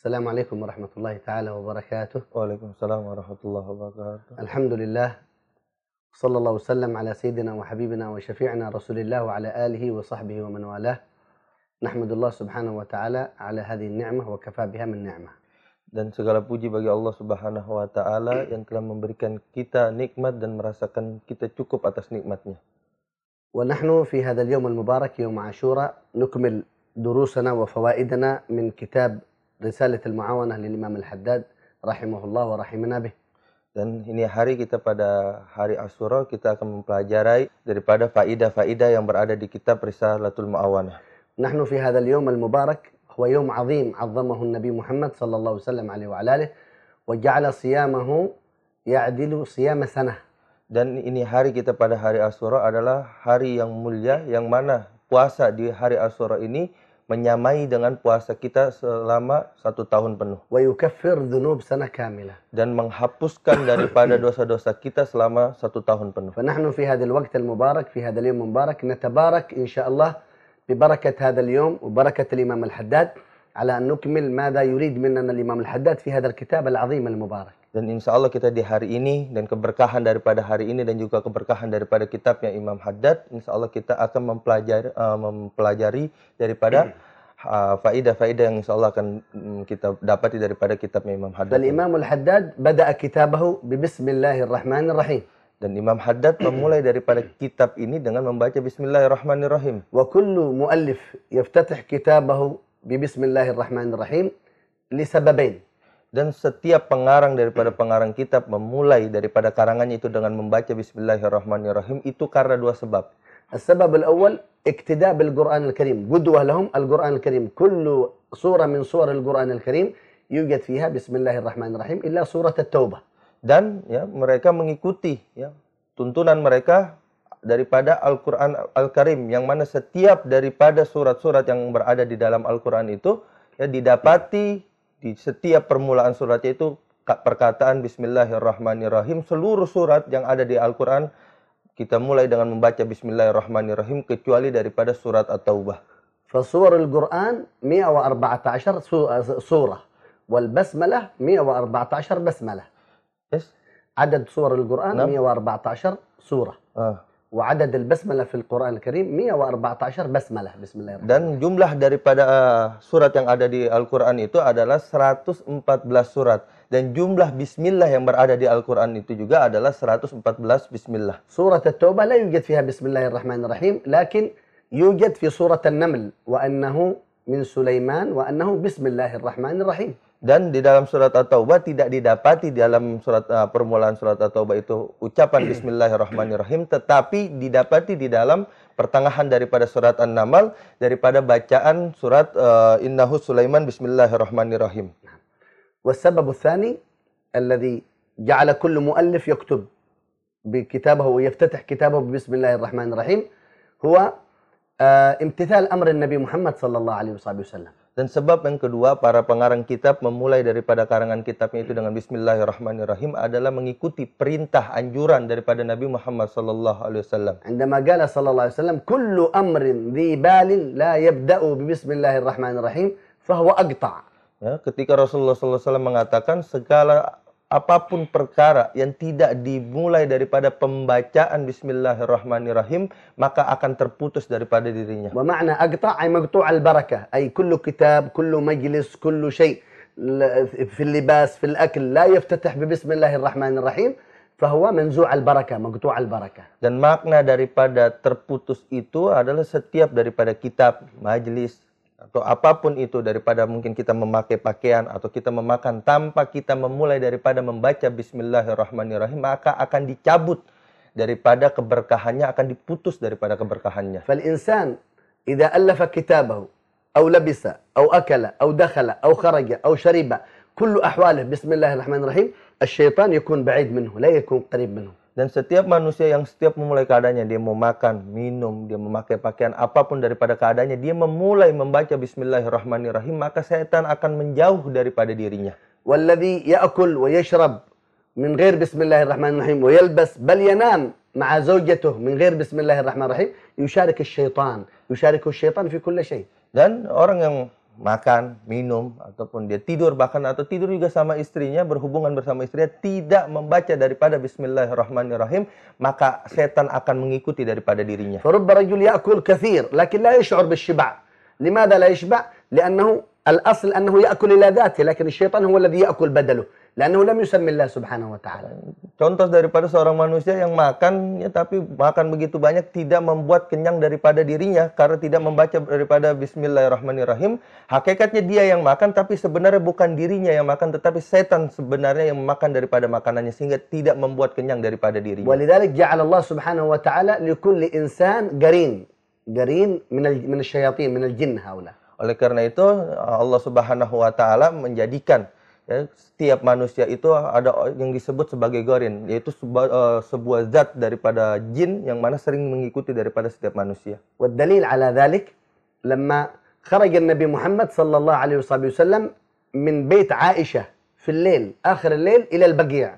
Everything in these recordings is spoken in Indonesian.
السلام عليكم ورحمة الله تعالى وبركاته Waalaikumsalam warahmatullahi wabarakatuh. الحمد لله صلى الله وسلم على سيدنا وحبيبنا وشفيعنا رسول الله وعلى آله وصحبه ومن والاه نحمد الله سبحانه وتعالى على هذه النعمة وكفى بها من نعمة Dan segala puji bagi Allah Subhanahu wa taala yang telah memberikan kita nikmat dan merasakan kita cukup atas nikmatnya. ونحن في هذا اليوم المبارك يوم عاشوراء نكمل دروسنا وفوائدنا من كتاب risalah al-muawanah Imam Al-Haddad rahimahullah wa. Dan ini hari kita pada hari Asyura kita akan mempelajari daripada faidah-faidah yang berada di kitab Risalatul Muawana. Nahnu fi hadzal yawm al-mubarak huwa yawm 'azim 'azzamahu Nabi Muhammad sallallahu alaihi wasallam alaihi wa alihi wa ja'ala siyamahu ya'dilu siyama sanah. Dan ini hari kita pada hari Asyura adalah hari yang mulia yang mana puasa di hari Asyura ini menyamai dengan puasa kita selama satu tahun penuh. ويكفر ذنوب سنة كاملة dan menghapuskan daripada dosa-dosa kita selama satu tahun penuh. فنحن في هذا الوقت المبارك في هذا اليوم المبارك نتبارك إن شاء الله ببركة هذا اليوم وبركة الإمام الحداد على أن نكمل ماذا يريد مننا الإمام الحداد في هذا الكتاب العظيم المبارك Dan insya Allah kita di hari ini dan keberkahan daripada hari ini dan juga keberkahan daripada kitabnya Imam Haddad, insya Allah kita akan mempelajari, uh, mempelajari daripada uh, faidah-faidah yang insya Allah akan mm, kita dapati daripada kitabnya Imam Haddad. فالإمام الحداد بدأ كتابه ببسم الله الرحمن الرحيم Dan Imam Haddad memulai daripada kitab ini dengan membaca Bismillahirrahmanirrahim. وكل مؤلف يفتتح كتابه ببسم الله الرحمن الرحيم لسببين Dan setiap pengarang daripada pengarang kitab memulai daripada karangannya itu dengan membaca Bismillahirrahmanirrahim itu karena dua sebab. السبب الأول اقتداء بالقرآن الكريم قدوة لهم القرآن الكريم كل صورة من صور القرآن الكريم يوجد فيها بسم الله الرحمن الرحيم إلا سورة التوبة dan ya mereka mengikuti ya tuntunan mereka daripada Al-Qur'an Al-Karim yang mana setiap daripada surat-surat yang berada di dalam Al-Qur'an itu ya didapati di setiap permulaan suratnya itu ka- perkataan bismillahirrahmanirrahim seluruh surat yang ada di Al-Qur'an kita mulai dengan membaca bismillahirrahmanirrahim kecuali daripada surat At-Taubah فصور القرآن 114 سو- سورة والبسملة 114 بسملة yes عدد سور القرآن نعم. 114 سورة Ah. وعدد البسملة في القرآن الكريم 114 بسملة بسم الله الرحمن Dan jumlah daripada uh, surat yang ada di Al-Quran itu adalah 114 surat. Dan jumlah bismillah yang berada di Al-Quran itu juga adalah 114 bismillah. سورة التوبة لا يوجد فيها بسم الله الرحمن الرحيم لكن يوجد في سورة النمل وأنه من سليمان وأنه بسم الله الرحمن الرحيم Dan di dalam surat At-Taubah tidak didapati di dalam surat uh, permulaan surat At-Taubah itu ucapan bismillahirrahmanirrahim tetapi didapati di dalam pertengahan daripada surat An-Naml daripada bacaan surat uh, Innahu Sulaiman bismillahirrahmanirrahim. والسبب الثاني الذي جعل كل مؤلف يكتب بكتابه ويفتتح كتابه بسم الله الرحمن الرحيم هو آه، امتثال أمر النبي محمد صلى الله عليه وصحبه وسلم Dan sebab yang kedua, para pengarang kitab memulai daripada karangan kitabnya itu dengan Bismillahirrahmanirrahim adalah mengikuti perintah anjuran daripada Nabi Muhammad Sallallahu Alaihi Wasallam. عندما قال صلى الله عليه وسلم كل أمر ذي بال لا يبدأ ببسم الله الرحمن الرحيم فهو أقطع Ya, ketika Rasulullah SAW mengatakan segala apapun perkara yang tidak dimulai daripada pembacaan Bismillahirrahmanirrahim maka akan terputus daripada dirinya. ومعنى أقطع أي مقطوع البركة أي كل كتاب كل مجلس كل شيء ل- في اللباس في الأكل لا يفتتح ببسم الله الرحمن الرحيم فهو منزوع البركة مقطوع البركة Dan makna daripada terputus itu adalah setiap daripada kitab, majelis, atau apapun itu daripada mungkin kita memakai pakaian atau kita memakan tanpa kita memulai daripada membaca bismillahirrahmanirrahim maka akan dicabut daripada keberkahannya akan diputus daripada keberkahannya. فالإنسان إذا ألف كتابه أو لبس أو أكل أو دخل أو خرج أو شرب كل أحواله بسم الله الرحمن الرحيم الشيطان يكون بعيد منه لا يكون قريب منه Dan setiap manusia yang setiap memulai keadaannya, dia mau makan, minum, dia memakai pakaian, apapun daripada keadaannya, dia memulai membaca Bismillahirrahmanirrahim, maka setan akan menjauh daripada dirinya. والذي يأكل ويشرب من غير بسم الله الرحمن الرحيم ويلبس بل ينام مع زوجته من غير بسم الله الرحمن الرحيم يشارك الشيطان يشارك الشيطان في كل شيء Dan orang yang makan, minum, ataupun dia tidur bahkan atau tidur juga sama istrinya, berhubungan bersama istrinya tidak membaca daripada Bismillahirrahmanirrahim, maka setan akan mengikuti daripada dirinya. فرب رجل يأكل كثير لكن لا يشعر بالشبع لماذا لا يشبع؟ لأنه الأصل أنه يأكل إلى ذاته لكن الشيطان هو الذي يأكل بدله لأنه لم يسمي الله سبحانه وتعالى Contoh daripada seorang manusia yang makan ya tapi makan begitu banyak tidak membuat kenyang daripada dirinya karena tidak membaca daripada bismillahirrahmanirrahim. Hakikatnya dia yang makan tapi sebenarnya bukan dirinya yang makan tetapi setan sebenarnya yang makan daripada makanannya sehingga tidak membuat kenyang daripada dirinya. ولذلك جعل الله سبحانه وتعالى لكل إنسان قرين قرين من ال- من الشياطين من الجن هؤلاء Oleh karena itu Allah Subhanahu wa taala menjadikan ya, setiap manusia itu ada yang disebut sebagai gorin yaitu seba- eh, sebuah zat daripada jin yang mana sering mengikuti daripada setiap manusia. والدليل على ذلك لما خرج النبي محمد صلى الله عليه وصحبه وسلم من بيت عائشة في الليل آخر الليل إلى البقيع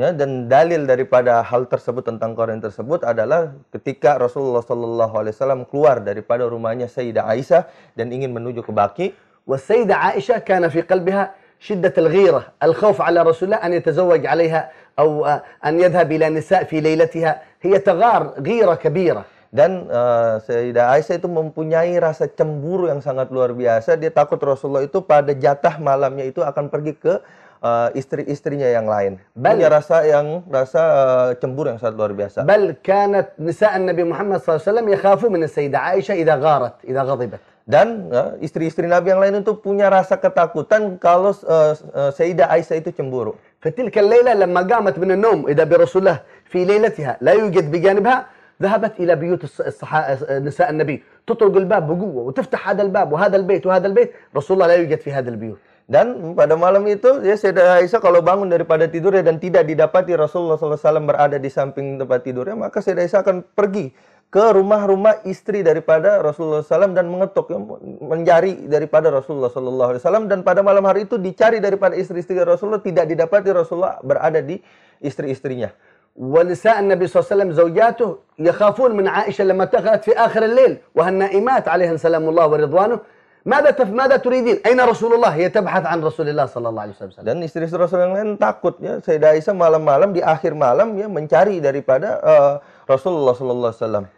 Ya, dan dalil daripada hal tersebut tentang korin tersebut adalah ketika Rasulullah Shallallahu Alaihi Wasallam keluar daripada rumahnya Sayyidah Aisyah dan ingin menuju ke Baki. والسيدة عائشة كان في قلبها شدة الغيرة الخوف على رسول الله أن يتزوج عليها أو آه، أن يذهب إلى نساء في ليلتها هي تغار غيرة كبيرة Dan eh, Sayyidah Aisyah itu mempunyai rasa cemburu yang sangat luar biasa. Dia takut Rasulullah itu pada jatah malamnya itu akan pergi ke eh, istri-istrinya yang lain. Bal- Punya rasa yang rasa eh, cemburu yang sangat luar biasa. بل كانت نساء النبي محمد صلى الله عليه وسلم يخافوا من السيدة عائشة إذا غارت إذا غضبت Dan ya, istri-istri Nabi yang lain itu punya rasa ketakutan kalau eh, eh, Sayyidah Aisyah itu cemburu. فتلك الليلة لما قامت من النوم إذا برسول الله في ليلتها لا يوجد بجانبها ذهبت إلى بيوت الص- الصحا- نساء النبي تطرق الباب بقوة وتفتح هذا الباب وهذا البيت وهذا البيت رسول الله لا يوجد في هذه البيوت Dan pada malam itu ya Sayyidah Aisyah kalau bangun daripada tidurnya dan tidak didapati Rasulullah SAW berada di samping tempat tidurnya, maka Sayyidah Aisyah akan pergi ke rumah-rumah istri daripada Rasulullah SAW dan mengetuk, ya, mencari daripada Rasulullah SAW dan pada malam hari itu dicari daripada istri-istri Rasulullah tidak didapati Rasulullah berada di istri-istrinya. ونساء النبي صلى الله عليه وسلم زوجاته يخافون من عائشة لما دخلت في آخر الليل وهالنائمات عليهن سلام الله ورضوانه ماذا تف ماذا تريدين؟ أين رسول الله؟ هي تبحث عن رسول الله صلى الله عليه وسلم Dan istri-istri Rasul yang lain takut ya Sayyidah Aisyah malam-malam di akhir malam ya mencari daripada eh, Rasulullah SAW.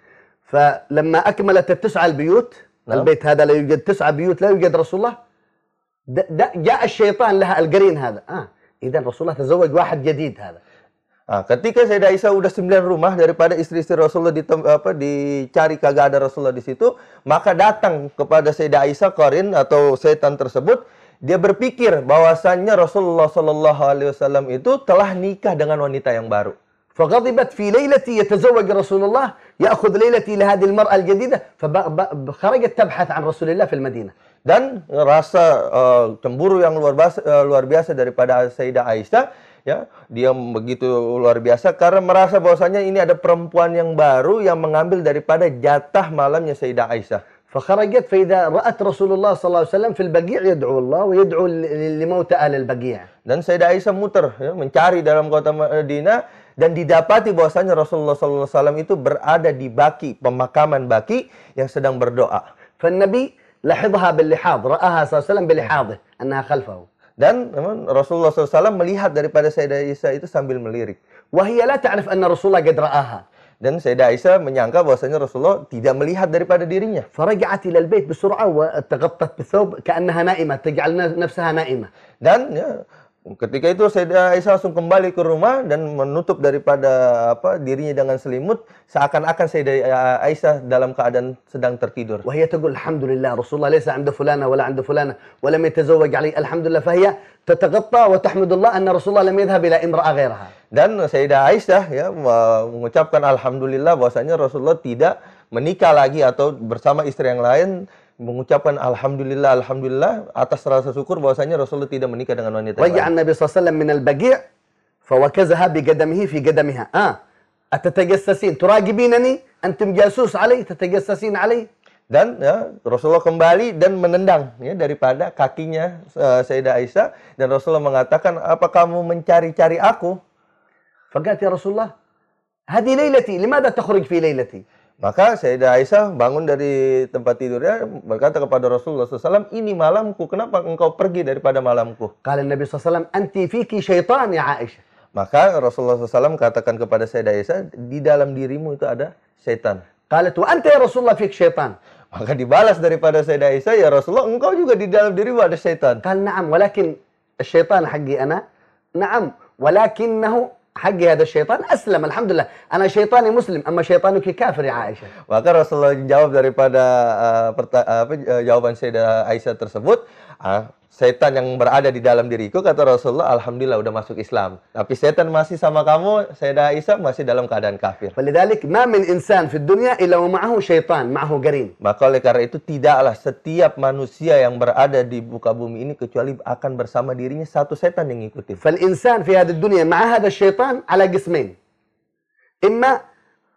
فلما أكملت التسعة البيوت نعم. البيت هذا لا يوجد تسعة بيوت لا يوجد رسول الله د- د- جاء الشيطان لها القرين هذا آه إذا رسول الله تزوج واحد جديد هذا Nah, ketika Sayyidah Aisyah udah 9 rumah daripada istri-istri Rasulullah di tem- apa dicari kagak ada Rasulullah di situ, maka datang kepada Sayyidah Aisyah Qarin atau setan tersebut, dia berpikir bahwasannya Rasulullah Shallallahu alaihi wasallam itu telah nikah dengan wanita yang baru. فغضبت في ليلتي يتزوج رسول الله يأخذ ليلتي لهذه المرأة الجديدة فخرجت تبحث عن رسول الله في المدينة Dan rasa eh, cemburu yang luar biasa, eh, luar biasa daripada Sayyidah Aisyah ya dia begitu luar biasa karena merasa bahwasanya ini ada perempuan yang baru yang mengambil daripada jatah malamnya Sayyidah Aisyah. فخرجت فإذا رأت رسول الله صلى الله عليه وسلم في البقيع يدعو الله ويدعو ل- لموتى أهل البقيع Dan Sayyidah Aisyah muter ya, mencari dalam kota Madinah dan didapati bahwasanya Rasulullah SAW itu berada di Baki, pemakaman Baki yang sedang berdoa. فالنبي لاحظها باللحاظ رآها صلى الله عليه وسلم بلحاظه أنها خلفه dan memang Rasulullah SAW melihat daripada Sayyidah Aisyah itu sambil melirik. Wahyala ta'rif anna Rasulullah gadra'aha. Dan Sayyidah Aisyah menyangka bahwasanya Rasulullah tidak melihat daripada dirinya. Faraja'at ila al-bait bisur'ah wa taghattat bithawb ka'annaha na'imah, taj'al nafsaha na'imah. Dan ya, ketika itu Sayyidah Aisyah langsung kembali ke rumah dan menutup daripada apa dirinya dengan selimut seakan-akan Sayyidah Aisyah dalam keadaan sedang tertidur. وهي تقول الحمد لله رسول الله ليس عند فلانة ولا عند فلانة ولم يتزوج علي الحمد لله فهي تتغطى وتحمد الله أن رسول الله لم يذهب إلى امرأة غيرها Dan Sayyidah Aisyah ya me- mengucapkan alhamdulillah bahwasanya Rasulullah tidak menikah lagi atau bersama istri yang lain mengucapkan alhamdulillah alhamdulillah atas rasa syukur bahwasanya Rasulullah tidak menikah dengan wanita yang رجع lain. النبي صلى الله عليه وسلم من البقيع فوكزها بقدمه في قدمها آه أتتجسسين تراقبينني أنتم جاسوس علي تتجسسين علي Dan ya, Rasulullah kembali dan menendang ya daripada kakinya eh, Sayyidah Aisyah dan Rasulullah mengatakan apa kamu mencari-cari aku فقالت يا رسول الله هذه ليلتي لماذا تخرج في ليلتي Maka Sayyidah Aisyah bangun dari tempat tidurnya berkata kepada Rasulullah SAW, ini malamku, kenapa engkau pergi daripada malamku? Kala Nabi SAW, anti fiki syaitan ya Aisyah. Maka Rasulullah SAW katakan kepada Sayyidah Aisyah, di dalam dirimu itu ada syaitan. Kala tu anti ya Rasulullah fik syaitan. Maka dibalas daripada Sayyidah Aisyah, ya Rasulullah engkau juga di dalam dirimu ada syaitan. Kala na'am, walakin syaitan hagi ana, na'am, walakinnahu حقي هذا الشيطان أسلم الحمد لله أنا شيطاني مسلم أما شيطانك كافر يا عائشة Maka Rasulullah jawab daripada uh, perta- apa, uh, jawaban Sayyidah Aisyah tersebut, ah, setan yang berada di dalam diriku kata Rasulullah, alhamdulillah udah masuk Islam. Tapi setan masih sama kamu, Sayyidah Aisyah masih dalam keadaan kafir. فلذلك ما من إنسان في الدنيا إلا ومعه شيطان معه قرين Maka oleh karena itu tidaklah setiap manusia yang berada di muka bumi ini kecuali akan bersama dirinya satu setan yang ngikutin. فالإنسان في هذه الدنيا مع هذا الشيطان على قسمين إما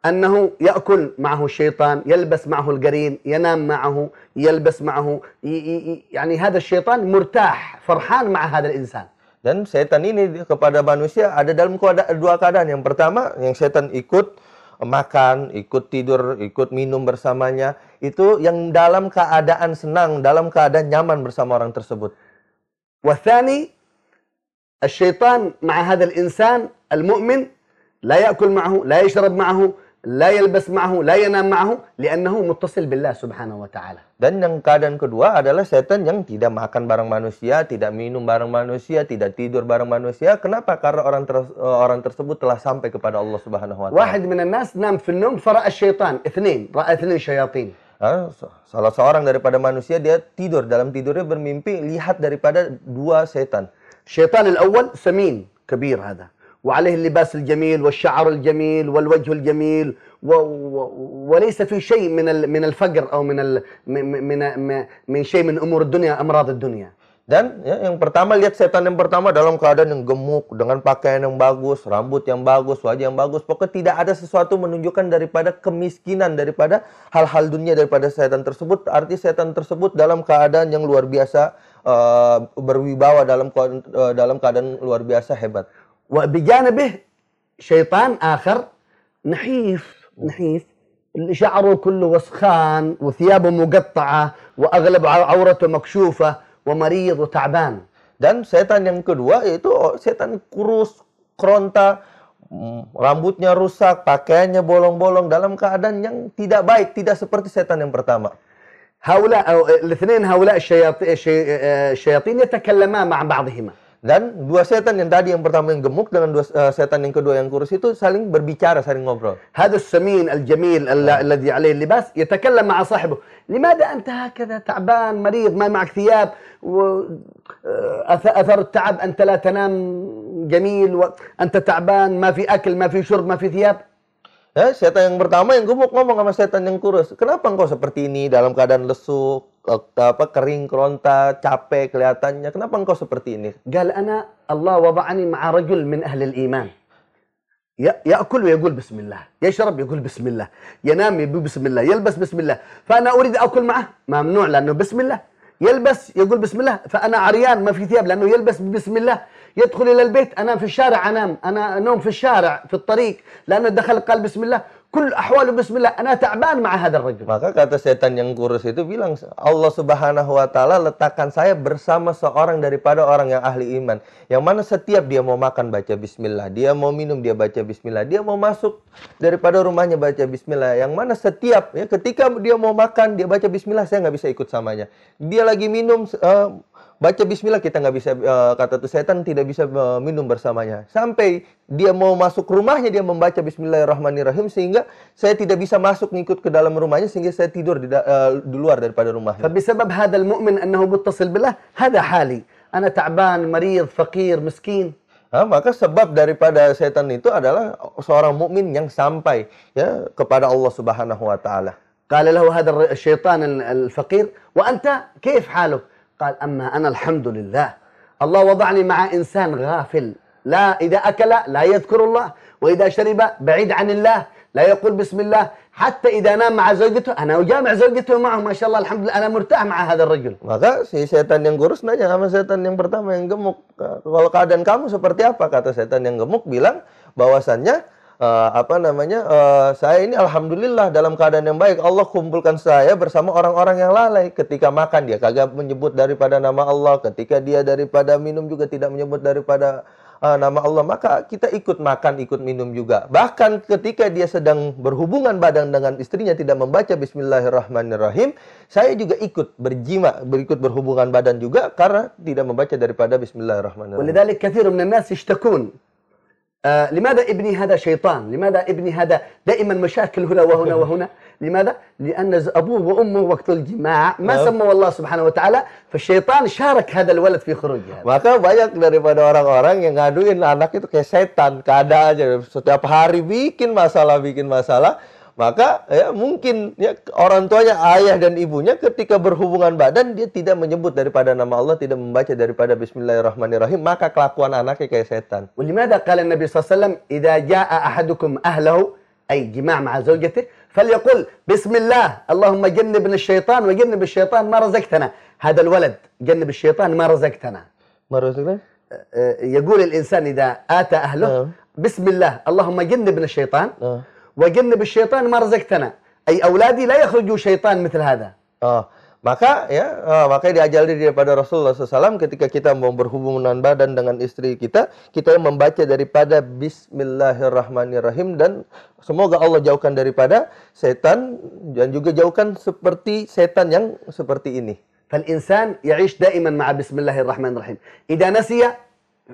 أنه يأكل معه الشيطان يلبس معه القرين ينام معه يلبس معه ي- ي- ي- يعني هذا الشيطان مرتاح فرحان مع هذا الإنسان Dan setan ini kepada manusia ada dalam keada- dua keadaan. Yang pertama, yang setan ikut makan, ikut tidur, ikut minum bersamanya. Itu yang dalam keadaan senang, dalam keadaan nyaman bersama orang tersebut. والثاني الشيطان مع هذا الإنسان المؤمن لا يأكل معه لا يشرب معه لا يلبس معه لا ينام معه لأنه متصل بالله سبحانه وتعالى. Dan yang keadaan kedua adalah setan yang tidak makan barang manusia, tidak minum barang manusia, tidak tidur barang manusia. Kenapa? Karena orang ter, orang tersebut telah sampai kepada Allah subhanahu wa ta'ala. واحد من الناس نام في النوم الشيطان اثنين رأى اثنين شياطين Salah seorang daripada manusia dia tidur dalam tidurnya bermimpi lihat daripada dua setan. Syaitan al-awwal semin, kabir. وعليه اللباس الجميل والشعر الجميل والوجه الجميل و و وليس في شيء من ال من الفقر أو من ال من من, من, من شيء من أمور الدنيا أمراض الدنيا Dan ya, yang pertama lihat setan yang pertama dalam keadaan yang gemuk dengan pakaian yang bagus, rambut yang bagus, wajah yang bagus. Pokoknya tidak ada sesuatu menunjukkan daripada kemiskinan daripada hal-hal dunia daripada setan tersebut. Arti setan tersebut dalam keadaan yang luar biasa eh, berwibawa dalam ko- eh, dalam keadaan luar biasa hebat. وبجانبه شيطان آخر نحيف نحيف اللي شعره كله وسخان وثيابه مقطعة وأغلب عو- عورته مكشوفة ومريض وتعبان Dan setan yang kedua yaitu oh, setan kurus, kronta, mm, rambutnya rusak, pakaiannya bolong-bolong dalam keadaan yang tidak baik, tidak seperti setan yang pertama. هؤلاء أو الاثنين هؤلاء الشياطين, الشياطين يتكلمان مع بعضهما Dan dua setan yang tadi yang pertama yang gemuk dengan dua eh, setan yang kedua yang kurus itu saling berbicara, saling ngobrol. هذا السمين الجميل ال- الذي عليه اللباس يتكلم مع صاحبه لماذا أنت هكذا تعبان مريض ما معك ثياب وأثر التعب أنت لا تنام جميل وأنت تعبان ما في أكل ما في شرب ما في ثياب Ya, setan yang pertama yang gemuk ngomong sama setan yang kurus. Kenapa engkau seperti ini dalam keadaan lesu, ke- apa kering, keronta, capek kelihatannya? Kenapa engkau seperti ini? قال أنا الله وضعني مع رجل من أهل الإيمان ي- يأكل ويقول بسم الله يشرب يقول بسم الله ينام يقول بسم الله يلبس بسم الله فأنا أريد أكل معه ممنوع لأنه بسم الله يلبس يقول بسم الله فأنا عريان ما في ثياب لأنه يلبس بسم الله يدخل إلى البيت أنام في الشارع أنام أنا نوم في الشارع في الطريق لأنه دخل قال بسم الله Kul ahwalu bismillah. Ana ta'ban ma'a hadzal rajul. Maka kata setan yang kurus itu bilang, Allah subhanahu wa ta'ala letakkan saya bersama seorang daripada orang yang ahli iman. Yang mana setiap dia mau makan baca bismillah. Dia mau minum dia baca bismillah. Dia mau masuk daripada rumahnya baca bismillah. Yang mana setiap ya ketika dia mau makan dia baca bismillah. Saya nggak bisa ikut samanya. Dia lagi minum uh, baca bismillah kita nggak bisa, eh, kata tuh setan tidak bisa eh, minum bersamanya. Sampai dia mau masuk rumahnya dia membaca bismillahirrahmanirrahim sehingga saya tidak bisa masuk ngikut ke dalam rumahnya sehingga saya tidur di, da- eh, di luar daripada rumahnya. فبسبب هذا المؤمن أنه متصل بالله هذا حالي أنا تعبان مريض فقير مسكين Nah, maka sebab daripada setan itu adalah seorang mukmin yang sampai ya kepada Allah Subhanahu wa taala. قال له هذا الر- الشيطان ال- الفقير وأنت كيف حالك قال أما أنا الحمد لله الله وضعني مع إنسان غافل. لا إذا أكل لا يذكر الله وإذا شرب بعيد عن الله لا يقول بسم الله. حتى إذا نام مع زوجته أنا أجامع زوجته معه ما شاء الله الحمد لله أنا مرتاح مع هذا الرجل. Maka si setan yang kurus nanya sama setan yang pertama yang gemuk, kalau keadaan kamu seperti apa? Kata setan yang gemuk bilang bahwasannya eh, apa namanya? eh, saya ini alhamdulillah dalam keadaan yang baik. Allah kumpulkan saya bersama orang-orang yang lalai. Ketika makan dia kagak menyebut daripada nama Allah, ketika dia daripada minum juga tidak menyebut daripada eh, nama Allah, maka kita ikut makan, ikut minum juga. Bahkan ketika dia sedang berhubungan badan dengan istrinya tidak membaca bismillahirrahmanirrahim, saya juga ikut berjima, berikut berhubungan badan juga karena tidak membaca daripada bismillahirrahmanirrahim. ولذلك كثير من الناس يشتكون آه لماذا ابني هذا شيطان لماذا ابني هذا دائما مشاكل هنا وهنا وهنا لماذا لأن أبوه وأمه وقت الجماع ما نعم. سموا الله سبحانه وتعالى فالشيطان شارك هذا الولد في خروجه. Maka banyak daripada orang-orang yang ngaduin anak itu kayak setan, setiap hari bikin masalah, bikin masalah. Maka ya mungkin ya orang tuanya ayah dan ibunya ketika berhubungan badan dia tidak menyebut daripada nama Allah, tidak membaca daripada Bismillahirrahmanirrahim, maka kelakuan anaknya kayak setan. ولماذا قال النبي صلى الله عليه وسلم إذا جاء أحدكم أهله أي جماع مع زوجته فليقل بسم الله اللهم جنبنا الشيطان وجنب الشيطان ما رزقتنا هذا الولد جنب الشيطان ما رزقتنا Maksudnya? آه، يقول الإنسان إذا آتى أهله نعم. بسم الله اللهم جنبنا الشيطان Nah. وجنب الشيطان ما رزقتنا أي أولادي لا يخرجوا شيطان مثل هذا Oh, maka ya, oh, makanya diajari daripada Rasulullah SAW ketika kita mau berhubungan badan dengan istri kita, kita membaca daripada Bismillahirrahmanirrahim dan semoga Allah jauhkan daripada setan dan juga jauhkan seperti setan yang seperti ini. فالإنسان يعيش دائما مع بسم الله الرحمن الرحيم إذا نسي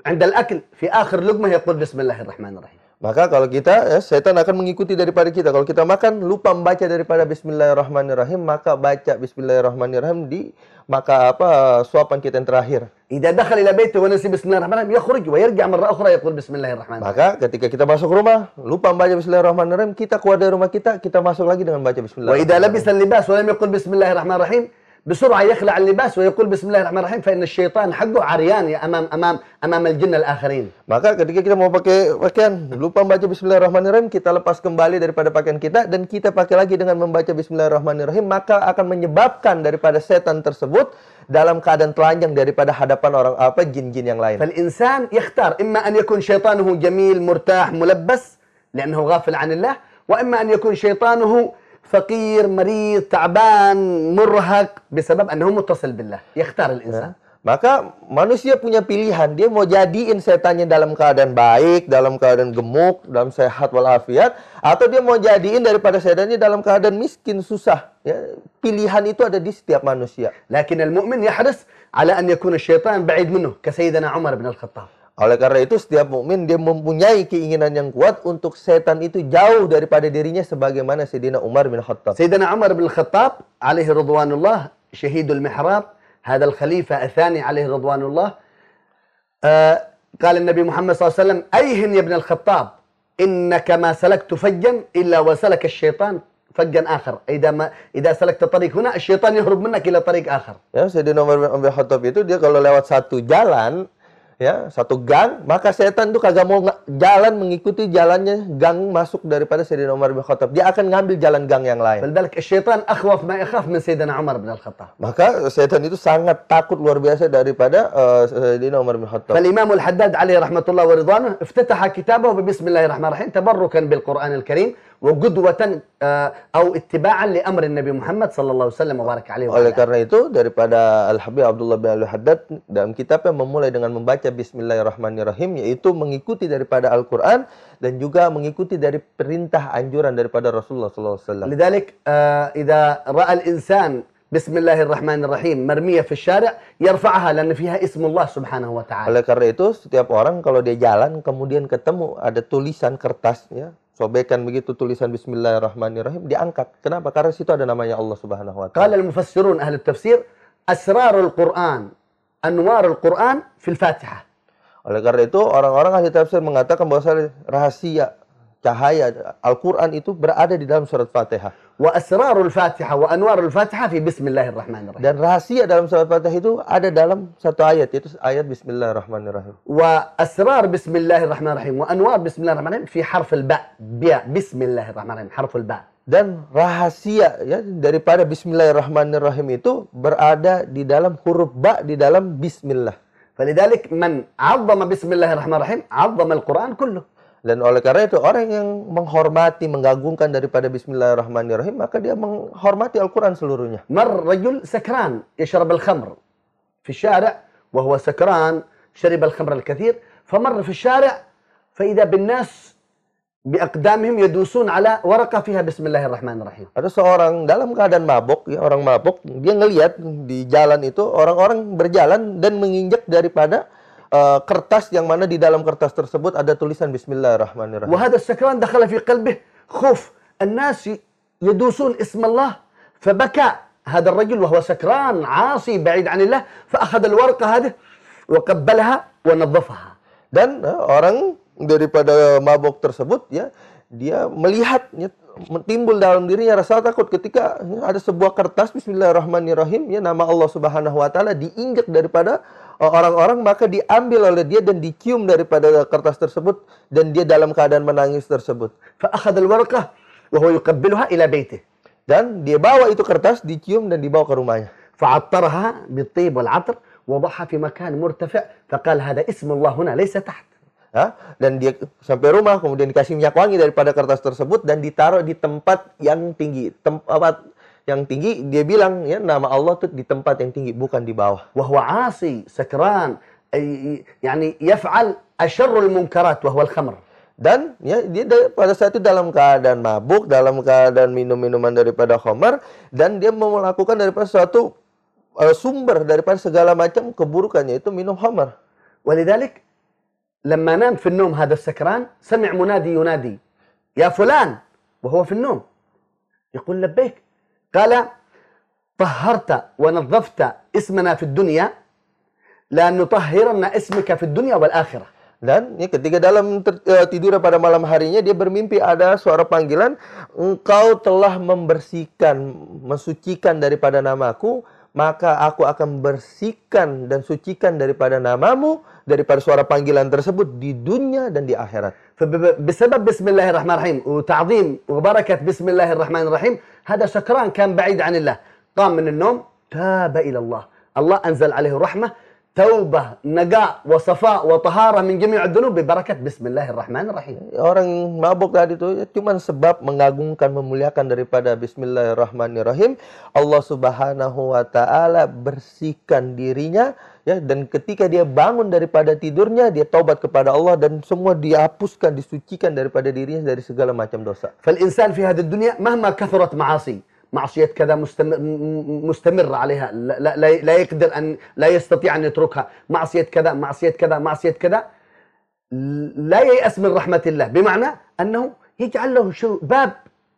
عند الأكل في آخر لقمة يقول بسم الله الرحمن الرحيم maka kalau kita, ya, setan akan mengikuti daripada kita. Kalau kita makan, lupa membaca daripada Bismillahirrahmanirrahim, maka baca Bismillahirrahmanirrahim di maka apa suapan kita yang terakhir. Idza dakhala ila baiti wa nasi bismillahirrahmanirrahim yakhruj wa yarji' marra ukhra yaqul bismillahirrahmanirrahim. Maka ketika kita masuk rumah, lupa membaca bismillahirrahmanirrahim, kita keluar dari rumah kita, kita masuk lagi dengan baca bismillahirrahmanirrahim. Wa idza labisa libas wa lam yaqul bismillahirrahmanirrahim بسرعة يخلع اللباس ويقول بسم الله الرحمن الرحيم فإن الشيطان حقه عريان يا أمام أمام أمام الجن الآخرين Maka ketika kita mau pakai pakaian, lupa membaca Bismillahirrahmanirrahim, kita lepas kembali daripada pakaian kita dan kita pakai lagi dengan membaca Bismillahirrahmanirrahim, maka akan menyebabkan daripada setan tersebut dalam keadaan telanjang daripada hadapan orang apa jin-jin yang lain. فالإنسان يختار إما أن يكون شيطانه جميل مرتاح ملبس لأنه غافل عن الله وإما أن يكون شيطانه فقير مريض تعبان مرهق بسبب أنه متصل بالله يختار الإنسان Maka manusia punya pilihan, dia mau jadiin setannya dalam keadaan baik, dalam keadaan gemuk, dalam sehat walafiat, atau dia mau jadiin daripada setannya dalam keadaan miskin, susah. Ya, pilihan itu ada di setiap manusia. لكن المؤمن يحرص على أن يكون الشيطان بعيد منه كسيدنا عمر بن الخطاب Oleh karena itu setiap mukmin dia mempunyai keinginan yang kuat untuk setan itu jauh daripada dirinya sebagaimana Sayyidina Umar bin Khattab. سيدنا عمر بن الخطاب عليه رضوان الله شهيد المحراب هذا الخليفة الثاني عليه رضوان الله آه قال النبي محمد صلى الله عليه وسلم أيهن يا ابن الخطاب إنك ما سلكت فجا إلا وسلك الشيطان فجا آخر إذا ما إذا سلكت طريق هنا الشيطان يهرب منك إلى طريق آخر Ya, Sayyidina Umar bin bin Khattab itu dia kalau lewat satu jalan ya satu gang maka setan itu kagak mau jalan mengikuti jalannya gang masuk daripada Sayyidina Umar bin Khattab. Dia akan ngambil jalan gang yang lain. Syaitan akhwaf ma ikhaf min Sayyidina Umar bin Khattab. Maka setan itu sangat takut luar biasa daripada uh, Sayyidina Umar bin Khattab. Fal Imam Al-Haddad alaihi rahmatullah wa ridwanah iftataha kitabahu bismillahirrahmanirrahim tabarrukan bil Qur'an Al-Karim وقدوة آه، أو اتباعا لأمر النبي محمد صلى الله عليه وسلم وبارك عليه Oleh وعلى آله. karena itu daripada Al Habib Abdullah bin Al Haddad dalam kitabnya memulai dengan membaca Bismillahirrahmanirrahim yaitu mengikuti daripada Al-Qur'an dan juga mengikuti dari perintah anjuran daripada Rasulullah SAW. لذلك آه، إذا رأى الإنسان بسم الله الرحمن الرحيم مرمية في الشارع يرفعها لأن فيها اسم الله سبحانه وتعالى Oleh karena itu setiap orang kalau dia jalan kemudian ketemu ada tulisan kertas ya sobekan begitu tulisan Bismillahirrahmanirrahim diangkat. Kenapa? Karena situ ada namanya Allah Subhanahu wa taala. Al-mufassirun ahli tafsir asrarul Quran, anwarul Quran fil Fatihah. Oleh karena itu orang-orang ahli tafsir mengatakan bahwa rahasia cahaya Al-Qur'an itu berada di dalam surat Fatihah. وأسرار الفاتحة وأنوار الفاتحة في بسم الله الرحمن الرحيم Dan rahasia dalam surat Fatihah itu ada dalam satu ayat yaitu ayat Bismillahirrahmanirrahim. وأسرار بسم الله الرحمن الرحيم وأنوار بسم الله الرحمن الرحيم في حرف الباء بياء بسم الله الرحمن الرحيم حرف الباء Dan rahasia ya daripada Bismillahirrahmanirrahim itu berada di dalam huruf ba di dalam Bismillah. فلذلك من عظم بسم الله الرحمن الرحيم عظم القرآن كله Dan oleh karena itu orang yang menghormati, menggagungkan daripada bismillahirrahmanirrahim, maka dia menghormati Al-Quran seluruhnya. Mar rajul sakran yashrab al-khamr fi syara' wa huwa sakran sharib al-khamr al-kathir famar fi syara' fa idha bin nas biaqdamihim yadusun ala waraqah fiha bismillahirrahmanirrahim. Ada seorang dalam keadaan mabok, ya orang mabok, dia ngelihat di jalan itu orang-orang berjalan dan menginjak daripada eh, kertas yang mana di dalam kertas tersebut ada tulisan Bismillahirrahmanirrahim. وهذا السكران دخل في قلبه خوف الناس ي- يدوسون اسم الله فبكى هذا الرجل وهو سكران عاصي بعيد عن الله فأخذ الورقة هذه وقبلها ونظفها Dan eh, orang daripada mabuk tersebut ya dia melihat ya, timbul dalam dirinya rasa takut ketika ya, ada sebuah kertas Bismillahirrahmanirrahim ya nama Allah Subhanahu wa taala diinjak daripada eh, orang-orang maka diambil oleh dia dan dicium daripada kertas tersebut dan dia dalam keadaan menangis tersebut. فأخذ الورقة وهو يقبلها إلى بيته Dan dia bawa itu kertas dicium dan dibawa ke rumahnya. فعطرها بالطيب والعطر وضعها في مكان مرتفع فقال هذا اسم الله هنا ليس تحت Ya, dan dia sampai rumah kemudian dikasih minyak wangi daripada kertas tersebut dan ditaruh di tempat yang tinggi tempat yang tinggi dia bilang ya nama Allah tuh di tempat yang tinggi bukan di bawah وهو عاصي سكران أي- يعني يفعل أشر المنكرات وهو الخمر dan ya dia da- pada saat itu dalam keadaan mabuk dalam keadaan minum minuman daripada khamar dan dia mau melakukan daripada suatu eh, sumber daripada segala macam keburukannya itu minum khamar ولذلك لما نام في النوم هذا السكران سمع منادي ينادي يا فلان وهو في النوم يقول لبيك قال طهرت ونظفت اسمنا في الدنيا لا نطهرن اسمك في الدنيا والآخرة Dan ya, ketika dalam ter- eh, tidur pada malam harinya dia bermimpi ada suara panggilan, engkau telah membersihkan, mensucikan daripada namaku, maka aku akan bersihkan dan sucikan daripada namamu daripada suara panggilan tersebut di dunia dan di akhirat. فبسبب بسم الله الرحمن الرحيم وتعظيم وبركة بسم الله الرحمن الرحيم هذا سكران كان بعيد عن الله قام من النوم تاب إلى الله الله أنزل عليه الرحمة taubah, وصفاء wa من wa الذنوب min بسم الله الرحمن bismillahirrahmanirrahim. Ya, orang mabuk tadi itu ya, cuma sebab mengagungkan memuliakan daripada bismillahirrahmanirrahim. Allah Subhanahu wa taala bersihkan dirinya ya dan ketika dia bangun daripada tidurnya dia taubat kepada Allah dan semua dihapuskan disucikan daripada dirinya dari segala macam dosa. Fal insan fi hadid dunya mahma kathurat ma'asi معصية كذا مستمر, مستمر عليها. لا, لا, لا- يقدر أن لا يستطيع أن يتركها. معصية كذا معصية كذا معصية كذا. لا ييأس من رحمة الله. بمعنى أنه يجعل له شو باب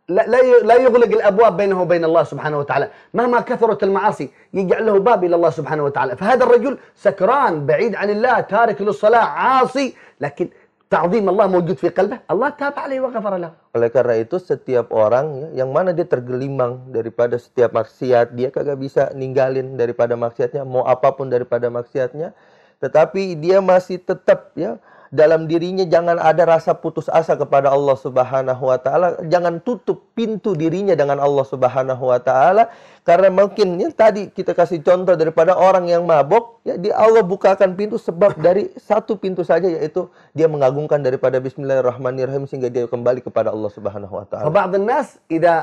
لا لا يغلق الأبواب بينه وبين الله سبحانه وتعالى، مهما كثرت المعاصي يجعل له باب إلى الله سبحانه وتعالى، فهذا الرجل سكران بعيد عن الله تارك للصلاة عاصي. لكن Ta'zim Allah wujud fi qalbah, Allah taba alaihi wa ghafar lah. Oleh karena itu setiap orang ya, yang mana dia tergelimang daripada setiap maksiat, dia kagak bisa ninggalin daripada maksiatnya, mau apa pun daripada maksiatnya, tetapi dia masih tetap ya dalam dirinya jangan ada rasa putus asa kepada Allah Subhanahu wa taala, jangan tutup pintu dirinya dengan Allah Subhanahu wa taala karena mungkin ya, tadi kita kasih contoh daripada orang yang mabok, ya di Allah bukakan pintu sebab dari satu pintu saja yaitu dia mengagungkan daripada Bismillahirrahmanirrahim sehingga dia kembali kepada Allah Subhanahu wa taala. فبعض الناس اذا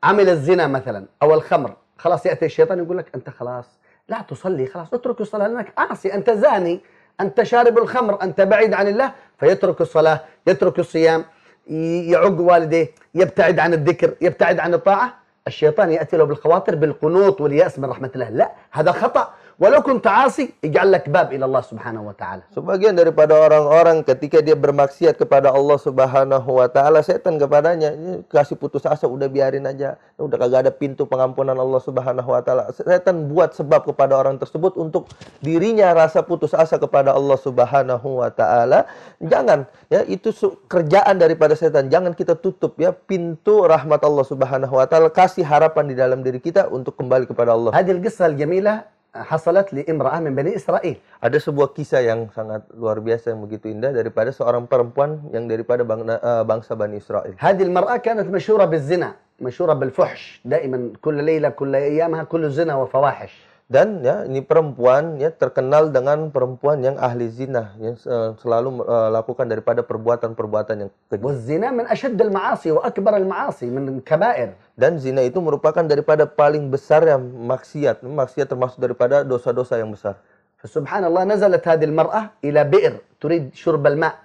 عمل الزنا مثلا او الخمر خلاص ياتي الشيطان يقول لك انت خلاص لا تصلي خلاص اترك الصلاه لانك عاصي انت زاني أنت شارب الخمر أنت بعيد عن الله فيترك الصلاة يترك الصيام يعق والديه يبتعد عن الذكر يبتعد عن الطاعة. الشيطان يأتي له بالخواطر بالقنوط واليأس من رحمة الله. لا هذا خطأ. Walau kunta asik, ij'allak bab ila Allah Subhanahu wa taala. Sebagian daripada orang-orang ketika dia bermaksiat kepada Allah Subhanahu wa taala, setan kepadanya kasih putus asa, udah biarin aja. Udah kagak ada pintu pengampunan Allah Subhanahu wa taala. Setan buat sebab kepada orang tersebut untuk dirinya rasa putus asa kepada Allah Subhanahu wa taala. Jangan ya itu kerjaan daripada setan. Jangan kita tutup ya pintu rahmat Allah Subhanahu wa taala, kasih harapan di dalam diri kita untuk kembali kepada Allah. Hadil qissah al-jamilah حصلت لامراه من بني اسرائيل Ada sebuah kisah yang sangat luar biasa yang begitu indah daripada seorang perempuan yang daripada bang- eh, bangsa Bani Israel. هذه المرأة كانت مشهورة بالزنا مشهورة بالفحش دائما كل ليلة كل أيامها كل زنا وفواحش dan ya ini perempuan ya terkenal dengan perempuan yang ahli zina yang uh, selalu melakukan uh, daripada perbuatan-perbuatan yang keji. Zina min al-maasi wa akbar al ma'asi min kaba'ir. Dan zina itu merupakan daripada paling besar yang maksiat. Maksiat termasuk daripada dosa-dosa yang besar. Subhanallah nazalat hadil al-mar'ah ila bi'r turid syurb al-ma'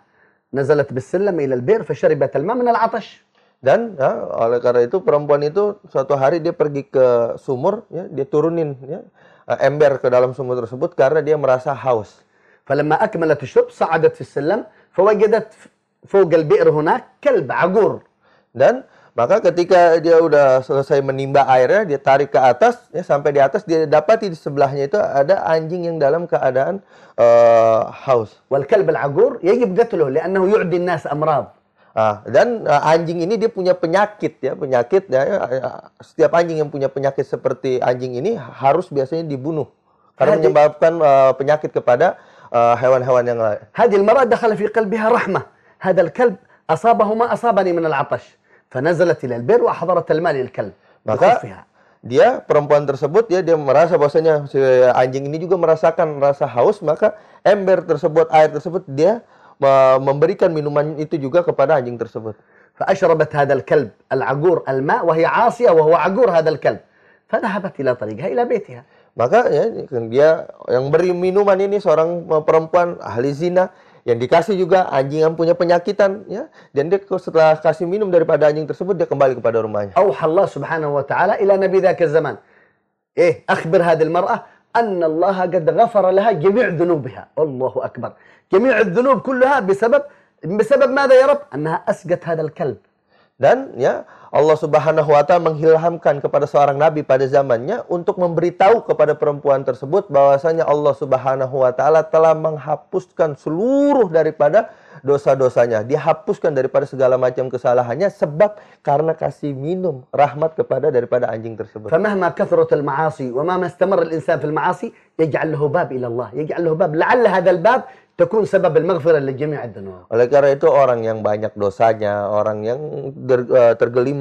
nazalat bis-sallam ila al-bi'r fasharibat al-ma' min al-'atash. dan ya, oleh karena itu perempuan itu suatu hari dia pergi ke sumur ya dia turunin ya ember ke dalam sumur tersebut karena dia merasa haus. فلما أكملت الشرب صعدت في السلم فوجدت فوق البئر هناك كلب عقور Dan maka ketika dia udah selesai menimba airnya, dia tarik ke atas, ya sampai di atas dia dapati di sebelahnya itu ada anjing yang dalam keadaan eh, haus. والكلب العقور يجب قتله لأنه يعدي الناس أمراض Ah, dan eh, anjing ini dia punya penyakit ya, penyakit ya, ya, ya. Setiap anjing yang punya penyakit seperti anjing ini harus biasanya dibunuh karena Hadi- menyebabkan eh, penyakit kepada eh, hewan-hewan yang lain. هذه المرأة دخل في قلبها رحمة هذا الكلب أصابه ما أصابني من العطش فنزلت إلى البئر وأحضرت الماء للكلب Maka بخفها dia perempuan tersebut ya dia merasa bahwasanya si anjing ini juga merasakan rasa haus maka ember tersebut air tersebut dia eh, memberikan minuman itu juga kepada anjing tersebut. فأشربت هذا الكلب العقور الماء وهي عاصية وهو عقور هذا الكلب فذهبت إلى طريقها إلى بيتها Maka ya dia yang beri minuman ini seorang eh, perempuan ahli zina yang dikasih juga anjing yang punya penyakitan ya dan dia setelah kasih minum daripada anjing tersebut dia kembali kepada rumahnya. أوحى الله سبحانه وتعالى إلى نبي ذاك الزمان إيه أخبر هذه المرأة أن الله قد غفر لها جميع ذنوبها. الله أكبر. جميع الذنوب كلها بسبب بسبب ماذا يا رب؟ أنها أسقت هذا الكلب. Dan ya Allah Subhanahu wa taala mengilhamkan kepada seorang nabi pada zamannya untuk memberitahu kepada perempuan tersebut bahwasanya Allah Subhanahu wa taala telah menghapuskan seluruh daripada dosa-dosanya. Dihapuskan daripada segala macam kesalahannya sebab karena kasih minum rahmat kepada daripada anjing tersebut. فمهما كثرت المعاصي ومهما استمر الإنسان في المعاصي يجعل له باب إلى الله يجعل له باب لعل هذا الباب تكون سبب المغفرة لجميع الذنوب Oleh karena itu orang yang banyak dosanya, orang yang ter-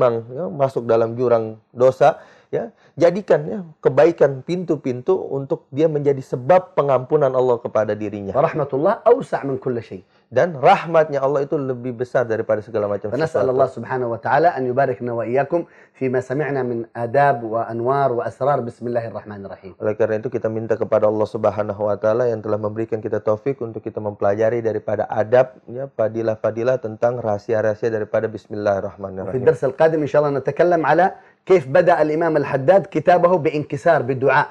tergelimang ya, masuk dalam jurang dosa, ya jadikan ya kebaikan pintu-pintu untuk dia menjadi sebab pengampunan Allah kepada dirinya. Rahmatullah awsa' min kulli syai. Dan rahmatnya Allah itu lebih besar daripada segala macam sesuatu. Allah Subhanahu wa taala an yubarikna wa iyyakum fi ma sami'na min adab wa anwar wa asrar bismillahirrahmanirrahim. Oleh karena itu kita minta kepada Allah Subhanahu wa taala yang telah memberikan kita taufik untuk kita mempelajari daripada adab ya fadilah-fadilah tentang rahasia-rahasia daripada bismillahirrahmanirrahim. Di dars al-qadim insyaallah akan ala كيف بدأ الإمام الحداد كتابه بانكسار بالدعاء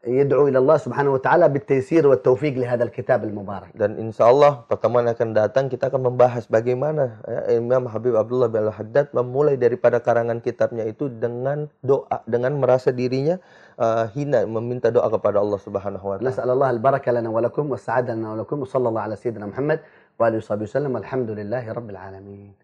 يدعو إلى الله سبحانه وتعالى بالتيسير والتوفيق لهذا الكتاب المبارك Dan insya Allah pertemuan yang akan datang kita akan membahas bagaimana ya, Imam Habib Abdullah bin Al-Haddad memulai daripada karangan kitabnya itu dengan doa, dengan merasa dirinya uh, hina, meminta doa kepada Allah Subhanahu wa taala. نسأل الله البركة لنا ولكم والسعادة لنا ولكم وصلى الله على سيدنا محمد وآله وصحبه وسلم والحمد لله رب العالمين